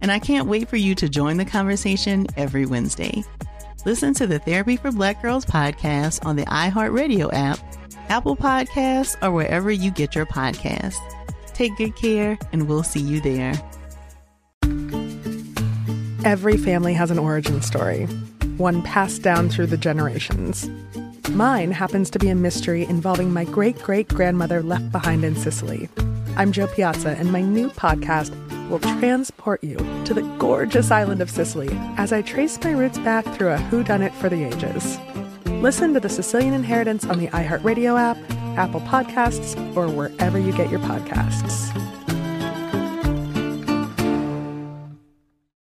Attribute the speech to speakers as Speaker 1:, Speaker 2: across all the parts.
Speaker 1: and I can't wait for you to join the conversation every Wednesday. Listen to the Therapy for Black Girls podcast on the iHeartRadio app, Apple Podcasts, or wherever you get your podcasts. Take good care, and we'll see you there.
Speaker 2: Every family has an origin story, one passed down through the generations. Mine happens to be a mystery involving my great great grandmother left behind in Sicily. I'm Jo Piazza, and my new podcast will transport you to the gorgeous island of Sicily as I trace my roots back through a whodunit for the ages. Listen to The Sicilian Inheritance on the iHeartRadio app, Apple Podcasts, or wherever you get your podcasts.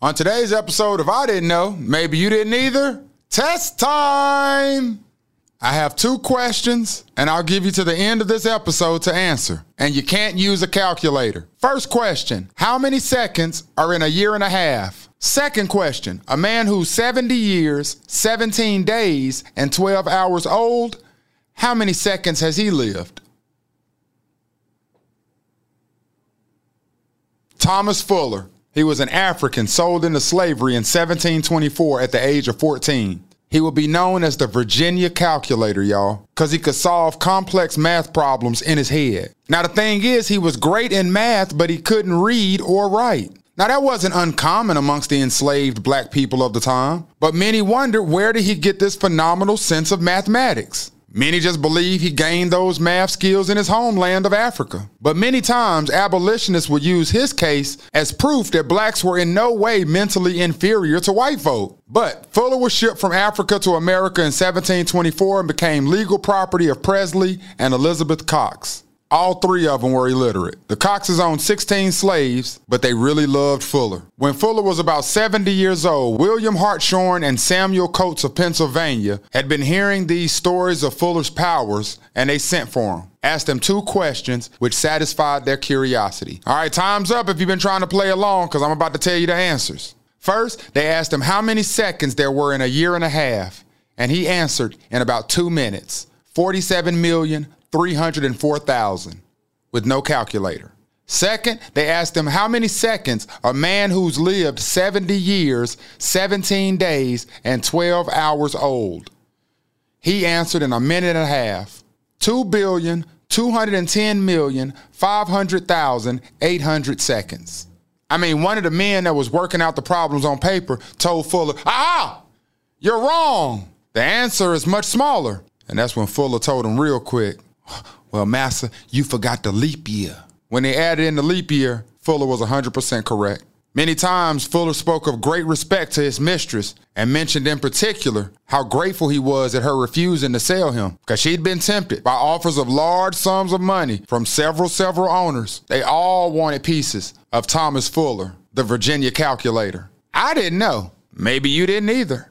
Speaker 3: On today's episode of I Didn't Know, maybe you didn't either, test time! I have two questions, and I'll give you to the end of this episode to answer. And you can't use a calculator. First question How many seconds are in a year and a half? Second question A man who's 70 years, 17 days, and 12 hours old, how many seconds has he lived? Thomas Fuller. He was an African sold into slavery in 1724 at the age of 14. He would be known as the Virginia calculator, y'all, because he could solve complex math problems in his head. Now, the thing is, he was great in math, but he couldn't read or write. Now, that wasn't uncommon amongst the enslaved black people of the time, but many wondered where did he get this phenomenal sense of mathematics? Many just believe he gained those math skills in his homeland of Africa. But many times, abolitionists would use his case as proof that blacks were in no way mentally inferior to white folk. But Fuller was shipped from Africa to America in 1724 and became legal property of Presley and Elizabeth Cox. All three of them were illiterate. The Coxes owned 16 slaves, but they really loved Fuller. When Fuller was about 70 years old, William Hartshorne and Samuel Coates of Pennsylvania had been hearing these stories of Fuller's powers, and they sent for him. Asked him two questions, which satisfied their curiosity. All right, time's up if you've been trying to play along, because I'm about to tell you the answers. First, they asked him how many seconds there were in a year and a half, and he answered in about two minutes 47 million. 304,000 with no calculator. Second, they asked him how many seconds a man who's lived 70 years, 17 days, and 12 hours old. He answered in a minute and a half 2 billion, 210 million, 500,000, 800 seconds. I mean, one of the men that was working out the problems on paper told Fuller, ah, you're wrong. The answer is much smaller. And that's when Fuller told him real quick, well, Massa, you forgot the leap year. When they added in the leap year, Fuller was 100% correct. Many times, Fuller spoke of great respect to his mistress and mentioned in particular how grateful he was at her refusing to sell him because she'd been tempted by offers of large sums of money from several, several owners. They all wanted pieces of Thomas Fuller, the Virginia calculator. I didn't know. Maybe you didn't either.